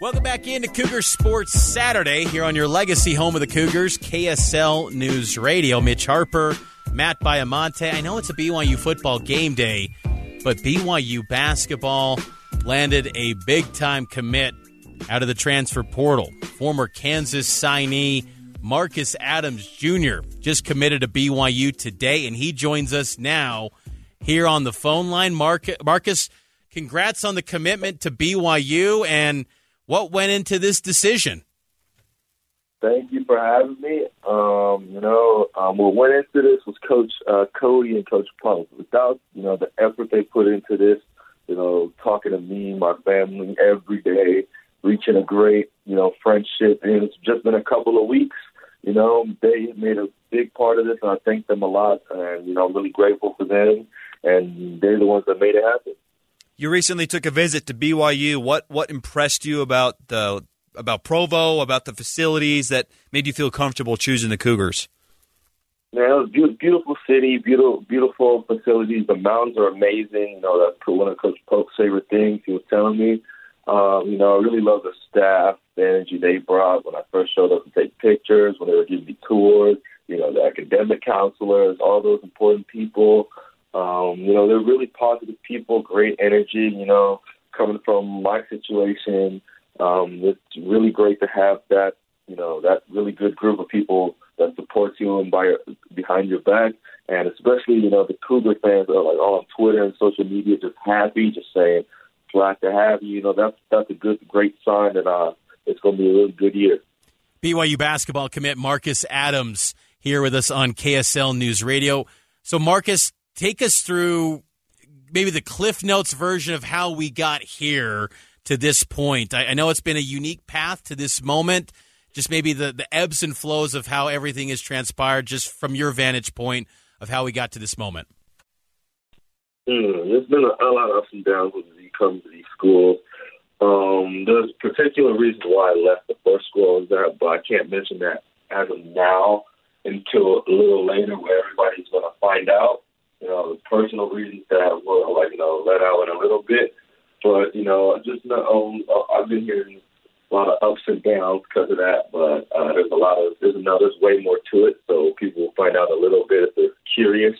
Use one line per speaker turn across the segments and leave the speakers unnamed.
Welcome back into Cougar Sports Saturday here on your legacy home of the Cougars, KSL News Radio. Mitch Harper, Matt Baiamonte. I know it's a BYU football game day, but BYU basketball landed a big time commit out of the transfer portal. Former Kansas signee Marcus Adams Jr. just committed to BYU today, and he joins us now here on the phone line. Marcus, congrats on the commitment to BYU and what went into this decision?
Thank you for having me. Um, you know, um, what went into this was Coach uh, Cody and Coach Pope. Without you know the effort they put into this, you know, talking to me, my family every day, reaching a great you know friendship, and it's just been a couple of weeks. You know, they made a big part of this, and I thank them a lot. And you know, I'm really grateful for them, and they're the ones that made it happen.
You recently took a visit to BYU. What what impressed you about the about Provo, about the facilities that made you feel comfortable choosing the Cougars?
Man, it was beautiful city, beautiful beautiful facilities. The mountains are amazing. You know, that's one of Coach Pope's favorite things. He was telling me. Um, you know, I really love the staff, the energy they brought when I first showed up to take pictures, when they were giving me tours. You know, the academic counselors, all those important people. Um, you know, they're really positive people, great energy, you know, coming from my situation. Um, it's really great to have that, you know, that really good group of people that supports you and by behind your back. And especially, you know, the Cougar fans are like all on Twitter and social media just happy, just saying, glad to have you. You know, that's that's a good, great sign that uh, it's going to be a really good year.
BYU basketball commit Marcus Adams here with us on KSL News Radio. So, Marcus, take us through maybe the Cliff Notes version of how we got here to this point. I, I, know it's been a unique path to this moment. Just maybe the, the ebbs and flows of how everything has transpired, just from your vantage point of how we got to this moment.
Mm, there's been a, a, lot of ups and downs when you come to these schools. Um, there's particular reasons why I left the first school, is that, but I can't mention that as of now until a little later, where everybody's going to find out you know, personal reasons that were like, you know, let out in a little bit. But, you know, just um, I've been hearing a lot of ups and downs because of that. But uh, there's a lot of, there's, no, there's way more to it. So people will find out a little bit if they're curious.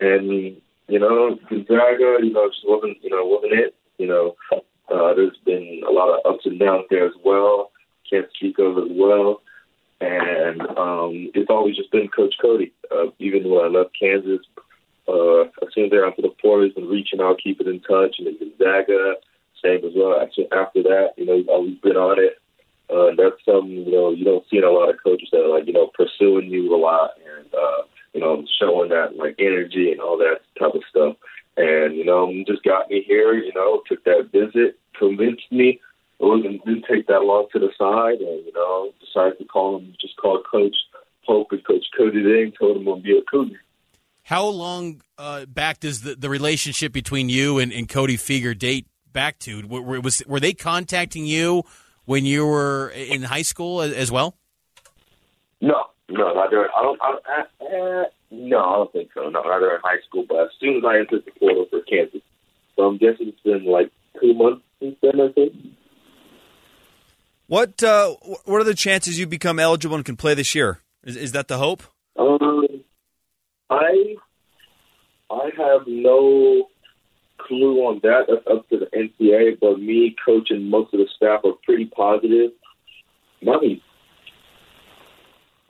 And, you know, Gonzaga, you know, just wasn't, you know, wasn't it. You know, uh, there's been a lot of ups and downs there as well. Can't as well. And um, it's always just been Coach Cody. Uh, even when I left Kansas, uh, as soon as they're after the portal, he's been reaching out, keeping in touch, and then Gonzaga, same as well. Actually, after that, you know, he's always been on it. Uh, that's something, you know, you don't see in a lot of coaches that are like, you know, pursuing you a lot and, uh, you know, showing that like energy and all that type of stuff. And, you know, just got me here, you know, took that visit, convinced me. It wasn't, didn't take that long to the side and, you know, decided to call him, just called Coach Pope and Coach Cody and told him I'm to be a Cougar.
How long uh, back does the, the relationship between you and, and Cody Fueger date back to? Were, was, were they contacting you when you were in high school as well?
No, no, not during. I don't. I, I, uh, no, I don't think so. No, not during high school. But as soon as I entered the portal for Kansas, so I'm guessing it's been like two months since then. I think.
What uh, What are the chances you become eligible and can play this year? Is, is that the hope?
I I have no clue on that. That's up to the NCAA. But me, coach, and most of the staff are pretty positive. Money.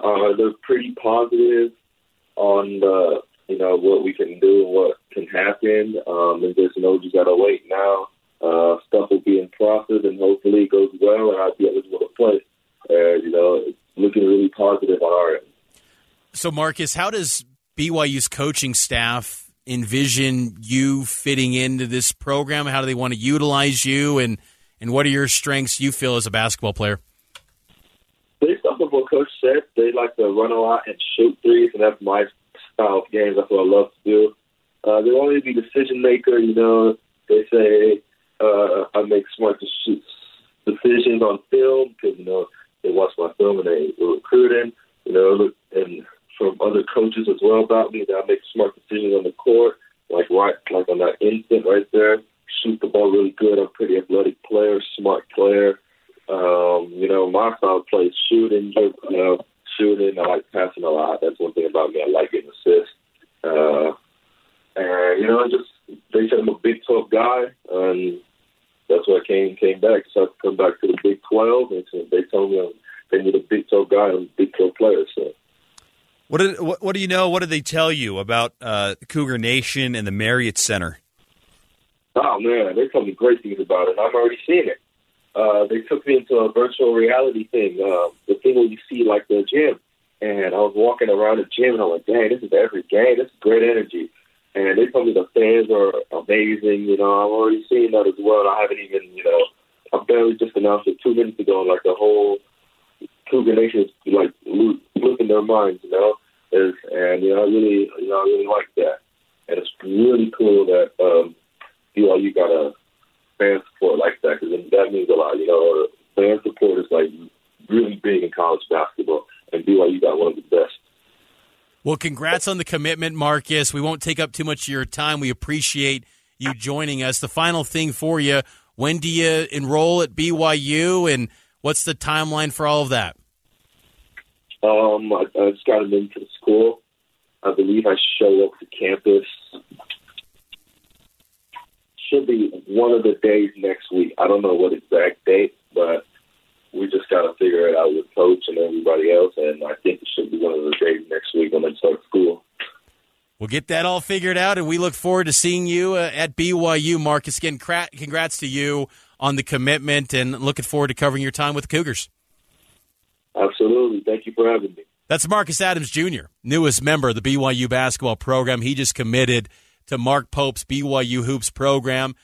Uh, they're pretty positive on the you know what we can do and what can happen. Um, and just you know just gotta wait now. Uh, stuff will be in process, and hopefully it goes well, and I'll be able to play. Uh, you know, looking really positive on our end.
So, Marcus, how does BYU's coaching staff envision you fitting into this program? How do they want to utilize you, and and what are your strengths you feel as a basketball player?
Based off of what Coach said, they like to run a lot and shoot threes, and that's my style of games. That's what I love to do. Uh, they want me to be decision maker. You know, they say uh, I make smart decisions on film because you know they watch my film and they recruiting. You know, and from other coaches as well about me that I make smart decisions on the court, like right, like on that instant right there. Shoot the ball really good. I'm a pretty athletic player, smart player. Uh, know, my style of play is shooting, you know, shooting. I like passing a lot. That's one thing about me. I like getting assists. Uh, and you know, just they said I'm a Big 12 guy, and that's why I came came back. So I come back to the Big 12, and they told me I'm, they need a Big 12 guy and a Big 12 player. So.
What, did, what, what do you know? What did they tell you about uh, Cougar Nation and the Marriott Center?
Oh man, they told me great things about it. I'm already seeing it. Uh, they took me into a virtual reality thing, uh, the thing where you see like the gym. And I was walking around the gym and I'm like, dang, this is every game. This is great energy. And they told me the fans are amazing. You know, I'm already seeing that as well. I haven't even, you know, I barely just announced it two minutes ago. Like the whole Cougar Nation is like losing their minds, you know. Is, and you know, I really, you know, I really like that. And it's really cool that um, BYU got a fan support like that because that means a lot. You know, fan support is like really big in college basketball, and BYU got one of the best.
Well, congrats on the commitment, Marcus. We won't take up too much of your time. We appreciate you joining us. The final thing for you: when do you enroll at BYU, and what's the timeline for all of that?
Um, I, I just got him into the school. I believe I show up to campus should be one of the days next week. I don't know what exact date, but we just got to figure it out with coach and everybody else. And I think it should be one of the days next week when they start school.
We'll get that all figured out, and we look forward to seeing you uh, at BYU, Marcus. Again, congrats to you on the commitment, and looking forward to covering your time with the Cougars.
Absolutely. Thank you for having me.
That's Marcus Adams Jr., newest member of the BYU basketball program. He just committed to Mark Pope's BYU Hoops program.